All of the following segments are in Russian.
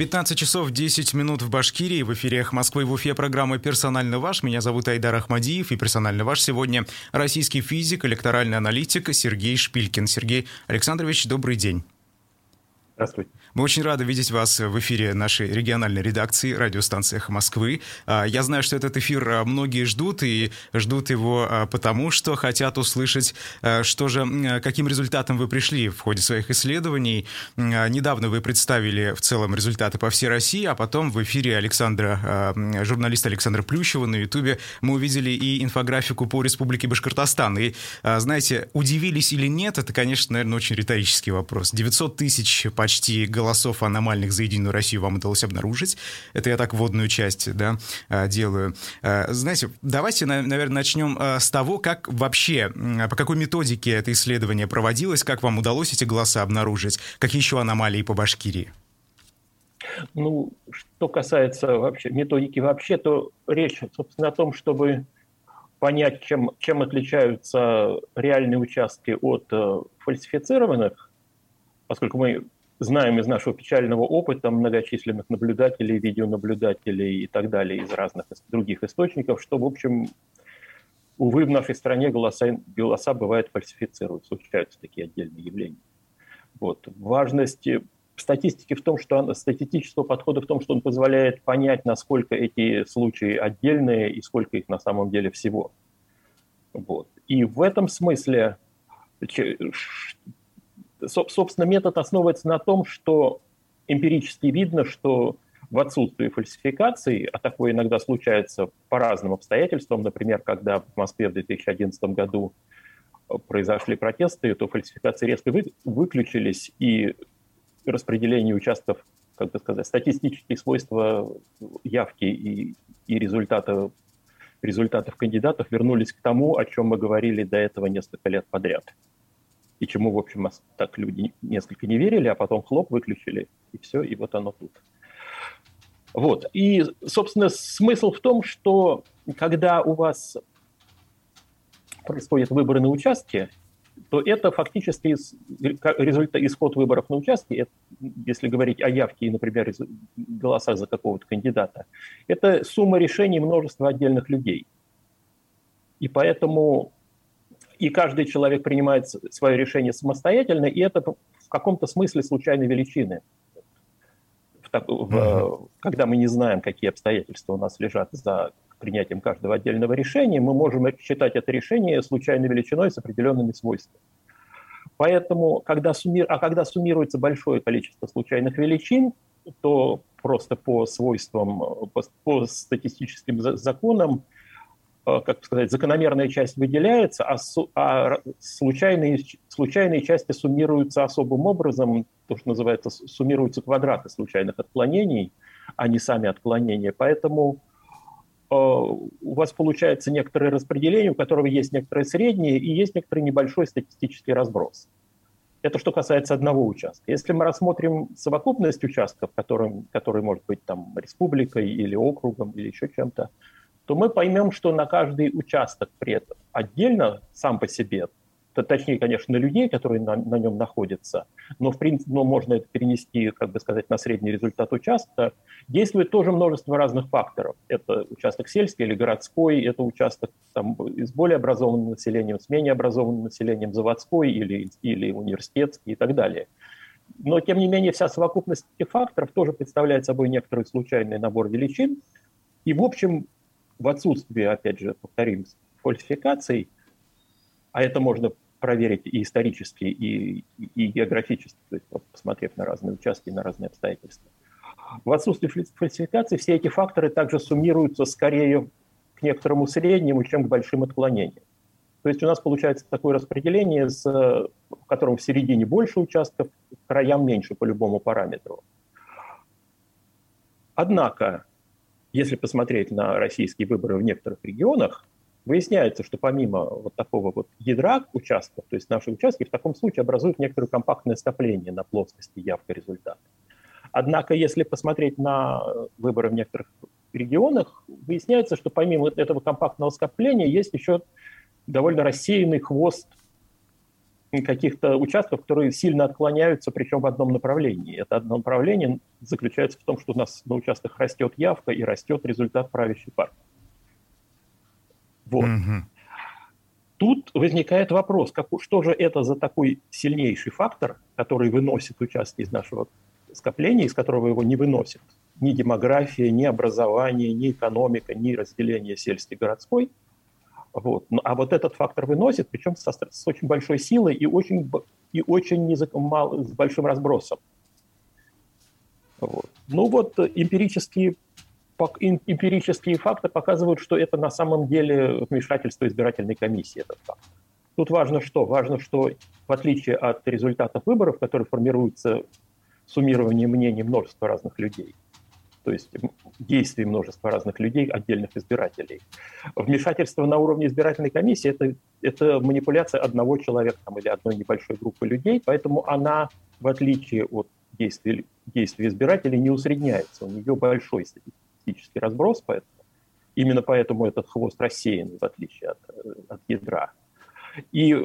15 часов 10 минут в Башкирии. В эфире Москвы в Уфе программа «Персонально ваш». Меня зовут Айдар Ахмадиев. И «Персонально ваш» сегодня российский физик, электоральный аналитик Сергей Шпилькин. Сергей Александрович, добрый день. Здравствуйте. Мы очень рады видеть вас в эфире нашей региональной редакции радиостанции «Эхо Москвы». А, я знаю, что этот эфир а, многие ждут, и ждут его а, потому, что хотят услышать, что же, каким результатом вы пришли в ходе своих исследований. Недавно вы представили в целом результаты по всей России, а потом в эфире Александра, журналиста Александра Плющева на Ютубе мы увидели и инфографику по Республике Башкортостан. И, знаете, удивились или нет, это, конечно, наверное, очень риторический вопрос. 900 тысяч почти голосов аномальных за Единую Россию вам удалось обнаружить. Это я так вводную часть да, а, делаю. А, знаете, давайте, наверное, начнем а, с того, как вообще, по какой методике это исследование проводилось, как вам удалось эти голоса обнаружить, какие еще аномалии по Башкирии? Ну, что касается вообще методики вообще, то речь, собственно, о том, чтобы понять, чем, чем отличаются реальные участки от э, фальсифицированных, поскольку мы знаем из нашего печального опыта многочисленных наблюдателей, видеонаблюдателей и так далее из разных других источников, что, в общем, увы, в нашей стране голоса, голоса бывают фальсифицируют, случаются такие отдельные явления. Вот. Важность статистики в том, что он, статистического подхода в том, что он позволяет понять, насколько эти случаи отдельные и сколько их на самом деле всего. Вот. И в этом смысле собственно, метод основывается на том, что эмпирически видно, что в отсутствии фальсификаций, а такое иногда случается по разным обстоятельствам, например, когда в Москве в 2011 году произошли протесты, то фальсификации резко вы, выключились, и распределение участков, как бы сказать, статистические свойства явки и, и результата, результатов кандидатов вернулись к тому, о чем мы говорили до этого несколько лет подряд и чему, в общем, так люди несколько не верили, а потом хлоп выключили, и все, и вот оно тут. Вот. И, собственно, смысл в том, что когда у вас происходят выборы на участке, то это фактически результат, исход выборов на участке, это, если говорить о явке и, например, голосах за какого-то кандидата, это сумма решений множества отдельных людей. И поэтому и каждый человек принимает свое решение самостоятельно, и это в каком-то смысле случайной величины. В, в, uh-huh. Когда мы не знаем, какие обстоятельства у нас лежат за принятием каждого отдельного решения, мы можем считать это решение случайной величиной с определенными свойствами. Поэтому, когда сумми... а когда суммируется большое количество случайных величин, то просто по свойствам, по, по статистическим законам Э, как сказать, закономерная часть выделяется, а, су, а случайные, случайные части суммируются особым образом, то, что называется, суммируются квадраты случайных отклонений, а не сами отклонения. Поэтому э, у вас получается некоторое распределение, у которого есть некоторое среднее и есть некоторый небольшой статистический разброс. Это что касается одного участка. Если мы рассмотрим совокупность участков, который, который может быть там республикой или округом или еще чем-то, то мы поймем, что на каждый участок при этом отдельно сам по себе, то, точнее, конечно, на людей, которые на, на нем находятся, но, в принципе, но можно это перенести, как бы сказать, на средний результат участка, действует тоже множество разных факторов. Это участок сельский или городской, это участок там, с более образованным населением, с менее образованным населением, заводской или, или университетский и так далее. Но, тем не менее, вся совокупность этих факторов тоже представляет собой некоторый случайный набор величин. И, в общем, в отсутствие, опять же, повторим, фальсификаций, а это можно проверить и исторически, и, и географически, то есть посмотрев на разные участки, на разные обстоятельства. В отсутствие фальсификации все эти факторы также суммируются скорее к некоторому среднему, чем к большим отклонениям. То есть у нас получается такое распределение, с, в котором в середине больше участков, краям меньше по любому параметру. Однако если посмотреть на российские выборы в некоторых регионах, выясняется, что помимо вот такого вот ядра участков, то есть наши участки в таком случае образуют некоторое компактное скопление на плоскости явка результата. Однако, если посмотреть на выборы в некоторых регионах, выясняется, что помимо этого компактного скопления есть еще довольно рассеянный хвост каких-то участков, которые сильно отклоняются, причем в одном направлении. Это одно направление заключается в том, что у нас на участках растет явка и растет результат правящей партии. Вот. Угу. Тут возникает вопрос, как, что же это за такой сильнейший фактор, который выносит участки из нашего скопления, из которого его не выносит ни демография, ни образование, ни экономика, ни разделение сельской городской – вот. Ну, а вот этот фактор выносит, причем со, с очень большой силой и очень, и очень низок, мал, с большим разбросом. Вот. Ну вот эмпирические, эмпирические факты показывают, что это на самом деле вмешательство избирательной комиссии, этот факт. Тут важно что? Важно, что в отличие от результатов выборов, которые формируются суммированием мнений множества разных людей, то есть действий множества разных людей, отдельных избирателей. Вмешательство на уровне избирательной комиссии это, – это манипуляция одного человека там, или одной небольшой группы людей, поэтому она, в отличие от действий, действий избирателей, не усредняется. У нее большой статистический разброс, поэтому, именно поэтому этот хвост рассеянный, в отличие от, от ядра. И,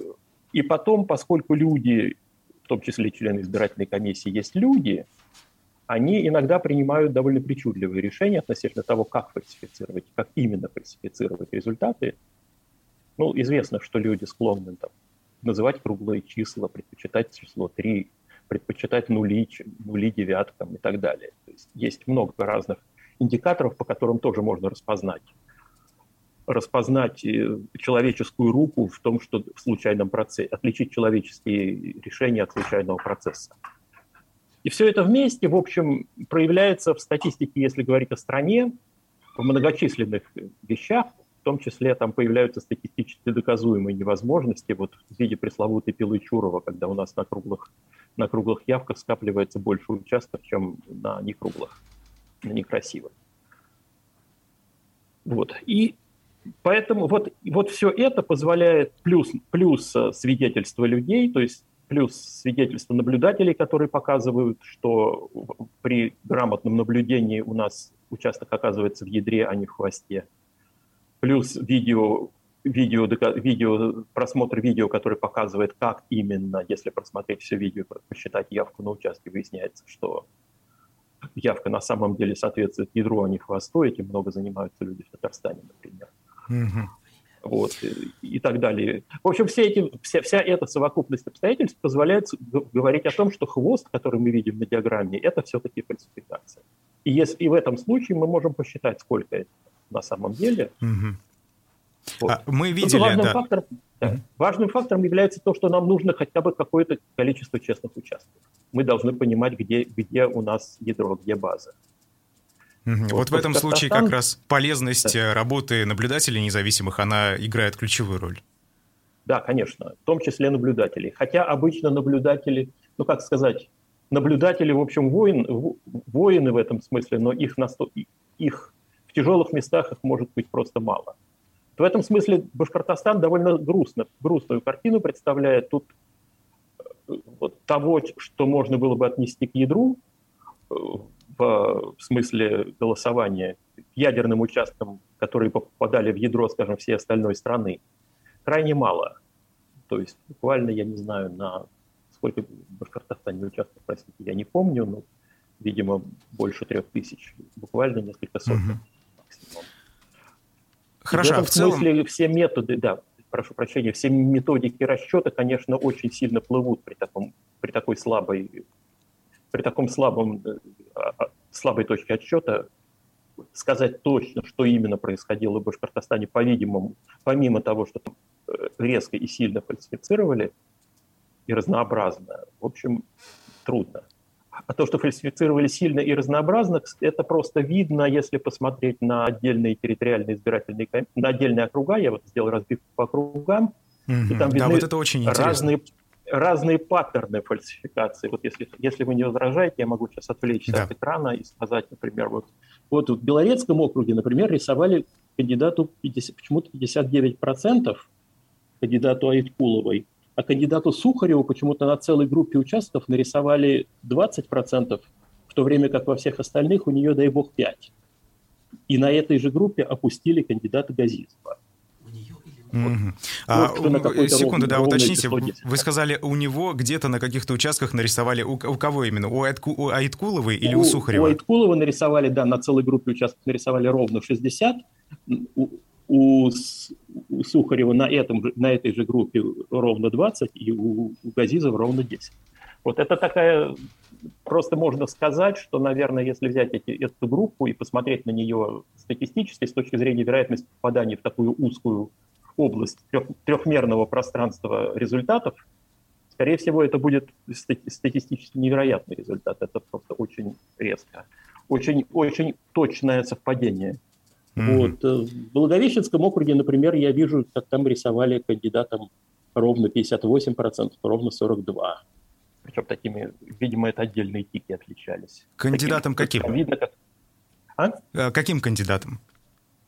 и потом, поскольку люди, в том числе члены избирательной комиссии, есть люди – они иногда принимают довольно причудливые решения относительно того, как фальсифицировать, как именно фальсифицировать результаты. Ну, известно, что люди склонны там, называть круглые числа, предпочитать число 3, предпочитать нули, нули девяткам и так далее. То есть есть много разных индикаторов, по которым тоже можно распознать распознать э, человеческую руку в том, что в случайном процессе, отличить человеческие решения от случайного процесса. И все это вместе, в общем, проявляется в статистике, если говорить о стране, в многочисленных вещах, в том числе там появляются статистически доказуемые невозможности, вот в виде пресловутой пилы Чурова, когда у нас на круглых, на круглых явках скапливается больше участков, чем на некруглых, на некрасивых. Вот. И поэтому вот, вот все это позволяет, плюс, плюс свидетельство людей, то есть плюс свидетельства наблюдателей, которые показывают, что при грамотном наблюдении у нас участок оказывается в ядре, а не в хвосте. Плюс видео, видео, видео, просмотр видео, который показывает, как именно, если просмотреть все видео, посчитать явку на участке, выясняется, что явка на самом деле соответствует ядру, а не хвосту. Этим много занимаются люди в Татарстане, например. Mm-hmm вот, и так далее. В общем, все эти, вся, вся эта совокупность обстоятельств позволяет говорить о том, что хвост, который мы видим на диаграмме, это все-таки фальсификация. И, если, и в этом случае мы можем посчитать, сколько это на самом деле. Угу. Вот. А, мы видели, важным, да. фактором, да, угу. важным фактором является то, что нам нужно хотя бы какое-то количество честных участков. Мы должны понимать, где, где у нас ядро, где база. Вот, вот в этом случае как раз полезность да. Э, работы наблюдателей независимых, она играет ключевую роль. Да, конечно, в том числе наблюдателей. Хотя обычно наблюдатели, ну как сказать, наблюдатели, в общем, воин, воины в этом смысле, но их, на их в тяжелых местах их может быть просто мало. В этом смысле Башкортостан довольно грустно, грустную картину представляет. Тут э, вот, того, что можно было бы отнести к ядру, э, в смысле голосования ядерным участкам, которые попадали в ядро, скажем, всей остальной страны, крайне мало. То есть буквально, я не знаю, на сколько в Башкортостане участков, простите, я не помню, но, видимо, больше трех тысяч, буквально несколько сотен угу. максимум. Хорошо, в, этом в целом... смысле все методы, да, прошу прощения, все методики расчета, конечно, очень сильно плывут при, таком, при такой слабой при таком слабом, э, а, а, слабой точке отсчета сказать точно, что именно происходило в Башкортостане, по-видимому, помимо того, что там э, резко и сильно фальсифицировали и разнообразно, в общем, трудно. А то, что фальсифицировали сильно и разнообразно, это просто видно, если посмотреть на отдельные территориальные избирательные на отдельные округа. Я вот сделал разбивку по округам, mm-hmm. и там видны да, вот это очень разные, разные паттерны фальсификации. Вот если, если вы не возражаете, я могу сейчас отвлечься да. от экрана и сказать, например, вот, вот в Белорецком округе, например, рисовали кандидату 50, почему-то 59% кандидату Айткуловой, а кандидату Сухареву почему-то на целой группе участков нарисовали 20%, в то время как во всех остальных у нее, дай бог, 5%. И на этой же группе опустили кандидата Газизова. Mm-hmm. а, секунду, да, уточните. Вы сказали, у него где-то на каких-то участках нарисовали, у, у кого именно? У, Айтку, у Айткуловой или у, у Сухарева? У Айткулова нарисовали, да, на целой группе участков нарисовали ровно 60. У, у, у Сухарева на, этом, на этой же группе ровно 20, и у, у Газизова ровно 10. Вот это такая, просто можно сказать, что, наверное, если взять эти, эту группу и посмотреть на нее статистически с точки зрения вероятности попадания в такую узкую область трех, трехмерного пространства результатов, скорее всего, это будет статистически невероятный результат. Это просто очень резко. Очень, очень точное совпадение. Mm-hmm. Вот. Э, в Благовещенском округе, например, я вижу, как там рисовали кандидатам ровно 58%, ровно 42% причем такими, видимо, это отдельные тики отличались. Кандидатом таким, каким? Видно, как... А? а? Каким кандидатом?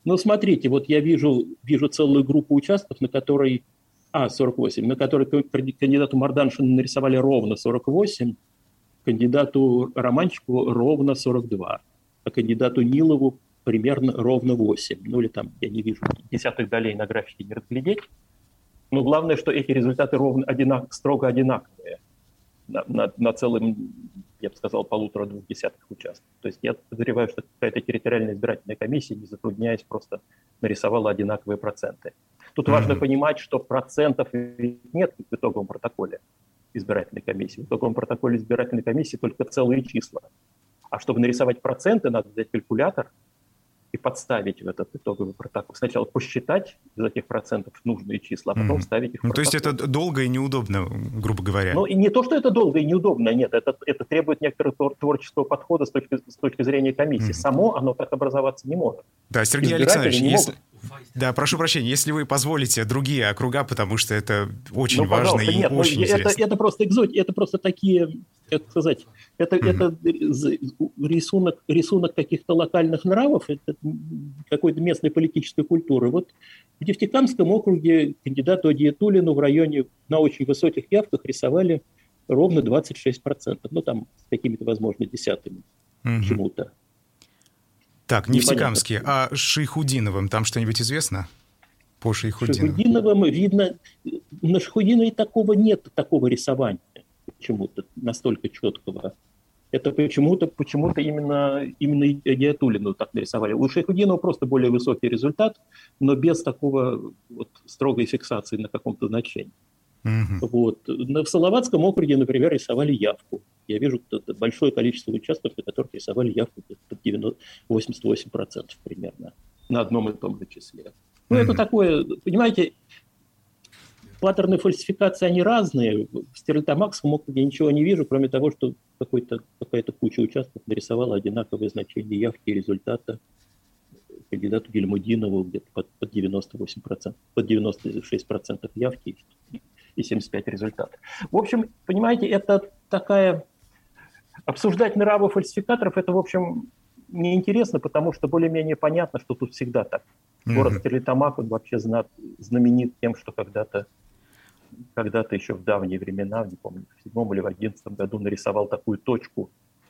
Ну, смотрите, вот я вижу, вижу целую группу участков, на которой... А, 48, на которой кандидату Марданшину нарисовали ровно 48, кандидату Романчику ровно 42, а кандидату Нилову примерно ровно 8. Ну или там, я не вижу десятых долей на графике не разглядеть. Но главное, что эти результаты ровно одинак, строго одинаковые на, на, на целым, я бы сказал, полутора-двух десятках участков. То есть я подозреваю, что какая-то территориальная избирательная комиссия, не затрудняясь, просто нарисовала одинаковые проценты. Тут mm-hmm. важно понимать, что процентов нет в итоговом протоколе избирательной комиссии. В итоговом протоколе избирательной комиссии только целые числа. А чтобы нарисовать проценты, надо взять калькулятор – и подставить в этот итоговый протокол. Сначала посчитать из этих процентов нужные числа, а потом mm. вставить их в ну, То есть это долго и неудобно, грубо говоря? Ну, и не то, что это долго и неудобно, нет, это, это требует некоторого творческого подхода с точки, с точки зрения комиссии. Mm. Само оно так образоваться не может. Да, Сергей Александрович, если... Да, прошу прощения, если вы позволите другие округа, потому что это очень ну, важно и нет, очень это, интересно. Это просто экзотика, это просто такие, как сказать, это, mm-hmm. это рисунок, рисунок каких-то локальных нравов, это какой-то местной политической культуры. Вот в Нефтекамском округе кандидату Адиетулину в районе на очень высоких явках рисовали ровно 26%. Ну, там с какими-то, возможно, десятыми mm-hmm. почему-то. Так, Нефтекамский. А Шейхудиновым там что-нибудь известно? По Шейхудиновым? Шейхудиновым видно... На Шейхудинове такого нет, такого рисования почему-то настолько четкого. Это почему-то почему именно, именно Гиатулину так нарисовали. У Шейхудинова просто более высокий результат, но без такого вот строгой фиксации на каком-то значении. Угу. Вот. В Салаватском округе, например, рисовали явку. Я вижу большое количество участков, на которых рисовали явку под 90, 88% примерно на одном и том же числе. Ну, mm это такое, понимаете, паттерны фальсификации, они разные. В Стерлитамакском округе я ничего не вижу, кроме того, что какая-то куча участков нарисовала одинаковые значения явки и результата кандидату Гельмудинову где-то под, под 98%, под 96% явки и 75 результатов. В общем, понимаете, это такая... Обсуждать нравы фальсификаторов, это, в общем, неинтересно, потому что более-менее понятно, что тут всегда так. Город mm-hmm. Стерлитамак, он вообще знаменит тем, что когда-то когда-то еще в давние времена, не помню, в седьмом или в одиннадцатом году нарисовал такую точку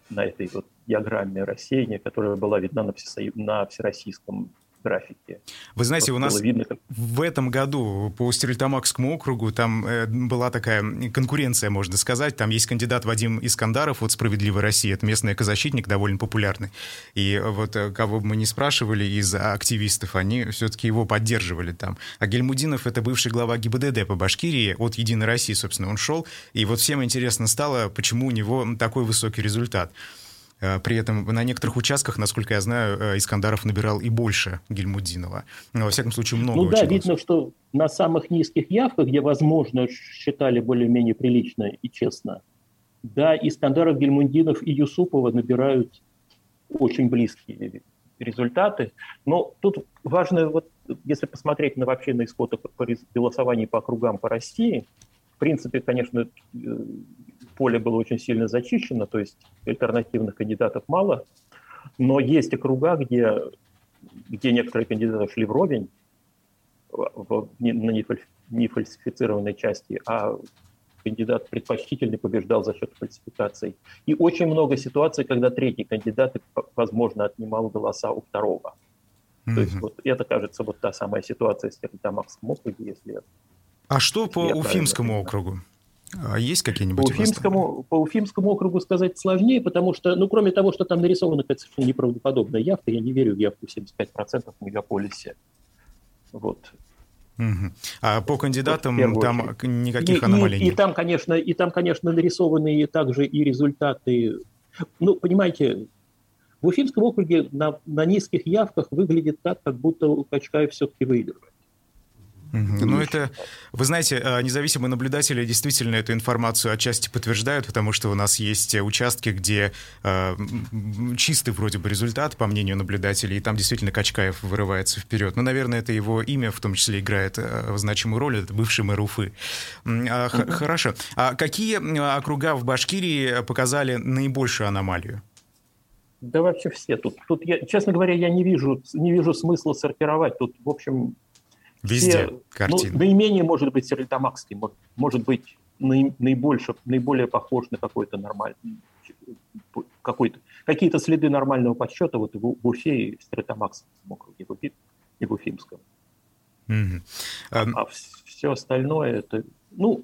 на этой вот диаграмме рассеяния, которая была видна на, всесо... на всероссийском графике. Вы знаете, у нас видно, как... в этом году по Стерлитамакскому округу там э, была такая конкуренция, можно сказать. Там есть кандидат Вадим Искандаров от «Справедливой России». Это местный экозащитник, довольно популярный. И вот э, кого бы мы не спрашивали из активистов, они все-таки его поддерживали там. А Гельмудинов — это бывший глава ГИБДД по Башкирии. От «Единой России», собственно, он шел. И вот всем интересно стало, почему у него такой высокий результат. Э, при этом на некоторых участках, насколько я знаю, э, Искандаров набирал и больше Гельмудинова. Но, во всяком случае, много. Ну да, видно, что на самых низких явках, где, возможно, считали более-менее прилично и честно, да, Искандаров, Гельмудинов и Юсупова набирают очень близкие результаты. Но тут важно, вот, если посмотреть на вообще на исход голосований по округам по России, в принципе, конечно, э, поле было очень сильно зачищено, то есть альтернативных кандидатов мало, но есть округа, где, где некоторые кандидаты шли вровень в, на нефальсифицированной части, а кандидат предпочтительный побеждал за счет фальсификаций. И очень много ситуаций, когда третий кандидат, возможно, отнимал голоса у второго. Mm-hmm. То есть вот это, кажется, вот та самая ситуация в Стерлитамакском округе, если... А что по Уфимскому округу? А есть какие-нибудь? По Уфимскому, по Уфимскому округу сказать сложнее, потому что, ну, кроме того, что там нарисована какая-то совершенно неправдоподобная явка, я не верю в явку 75% в мегаполисе. Вот. Угу. А по кандидатам там очередь. никаких и, аномалий и, нет? И там, конечно, и там, конечно, нарисованы также и результаты. Ну, понимаете, в Уфимском округе на, на низких явках выглядит так, как будто Качкаев все-таки выигрывает. Ну, это, вы знаете, а, независимые наблюдатели действительно эту информацию отчасти подтверждают, потому что у нас есть участки, где э, чистый вроде бы результат, по мнению наблюдателей, и там действительно Качкаев вырывается вперед. Ну, наверное, это его имя в том числе играет э, значимую роль, это бывший мэр Уфы. А, х- хорошо. А какие округа в Башкирии показали наибольшую аномалию? Да вообще все. Тут, тут я, честно говоря, я не вижу, не вижу смысла сортировать. Тут, в общем, Везде все, картина. Ну, наименее может быть Серлитамакский, может, может быть наибольше, наиболее похож на какой-то нормальный, какой-то, какие-то следы нормального подсчета вот в, в Уфе и в Стритамакском округе, и в Уфимском. Mm-hmm. Um... А все остальное это, ну,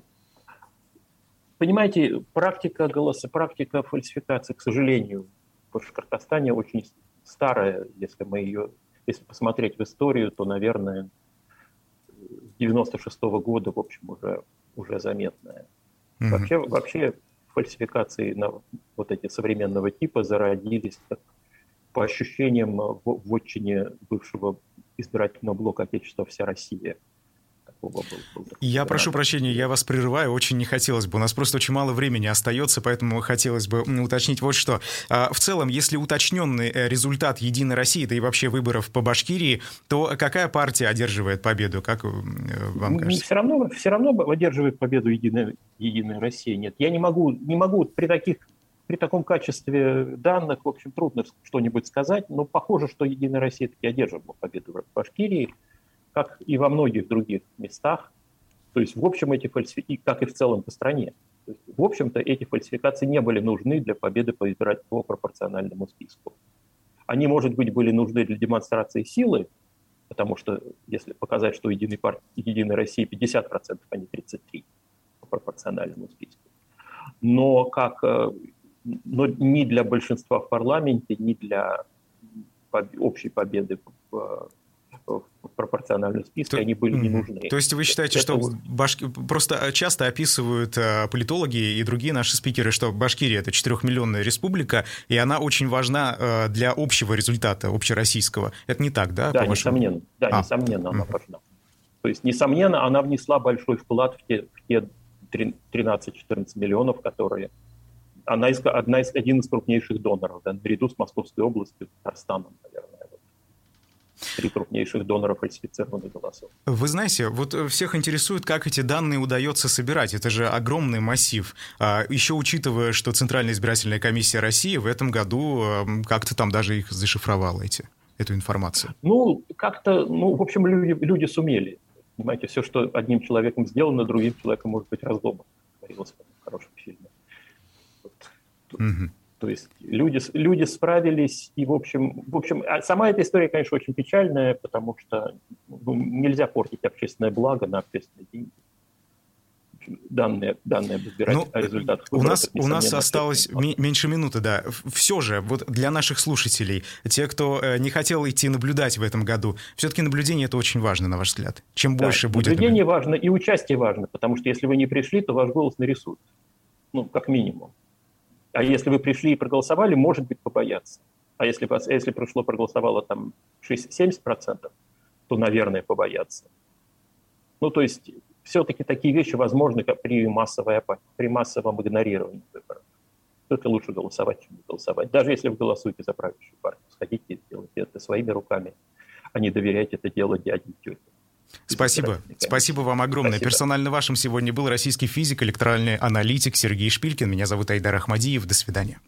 понимаете, практика голоса, практика фальсификации, к сожалению, в Башкортостане очень старая, если мы ее, если посмотреть в историю, то, наверное, 96 -го года, в общем, уже, уже заметная. Mm-hmm. Вообще, вообще фальсификации на вот эти современного типа зародились как, по ощущениям в, в отчине бывшего избирательного блока Отечества «Вся Россия» я прошу прощения, я вас прерываю, очень не хотелось бы. У нас просто очень мало времени остается, поэтому хотелось бы уточнить вот что. А, в целом, если уточненный э, результат «Единой России», да и вообще выборов по Башкирии, то какая партия одерживает победу, как э, вам кажется? Все равно, все равно одерживает победу «Единая, Единая Россия». Нет, я не могу, не могу при таких при таком качестве данных, в общем, трудно что-нибудь сказать, но похоже, что «Единая Россия» таки одерживала победу в Башкирии как и во многих других местах. То есть, в общем, эти фальсификации, как и в целом по стране. Есть, в общем-то, эти фальсификации не были нужны для победы по избирательному пропорциональному списку. Они, может быть, были нужны для демонстрации силы, потому что если показать, что Единой, партии, Единой России 50%, а не 33% по пропорциональному списку. Но, как, э, но ни для большинства в парламенте, ни для общей победы в в пропорциональном списке, то, они были не нужны. То есть вы считаете, Это что. Башки... просто э, часто описывают э, политологи и другие наши спикеры, что Башкирия – это четырехмиллионная республика, и она очень важна э, для общего результата, общероссийского. Это не так, да? Да, несомненно. Да, а. несомненно, она важна. То есть, несомненно, она внесла большой вклад в те, в те 13-14 миллионов, которые... Она из, одна из, один из крупнейших доноров, да, наряду с Московской областью, Татарстаном, наверное три крупнейших донора фальсифицированных голосов. Вы знаете, вот всех интересует, как эти данные удается собирать. Это же огромный массив. А еще учитывая, что Центральная избирательная комиссия России в этом году как-то там даже их зашифровала, эти, эту информацию. Ну, как-то, ну, в общем, люди, люди сумели. Понимаете, все, что одним человеком сделано, другим человеком может быть раздобано. Говорилось в хорошем фильме. Вот. Угу. То есть люди, люди справились, и, в общем, в общем, а сама эта история, конечно, очень печальная, потому что ну, нельзя портить общественное благо на общественные деньги. Данные, данные избирательных ну, результатах У нас, у нас осталось меньше минуты, да. Все же, вот для наших слушателей, те, кто э, не хотел идти наблюдать в этом году, все-таки наблюдение это очень важно, на ваш взгляд. Чем да, больше будет... Наблюдение важно и участие важно, потому что если вы не пришли, то ваш голос нарисуют. Ну, как минимум. А если вы пришли и проголосовали, может быть, побояться. А если, если пришло, проголосовало там 70%, то, наверное, побояться. Ну, то есть все-таки такие вещи возможны как при, массовой, при массовом игнорировании выборов. Все-таки лучше голосовать, чем не голосовать. Даже если вы голосуете за правящую партию, сходите и сделайте это своими руками, а не доверяйте это дело дяде и тете. Спасибо. Спасибо вам огромное. Спасибо. Персонально вашим сегодня был российский физик, электоральный аналитик Сергей Шпилькин. Меня зовут Айдар Ахмадиев. До свидания.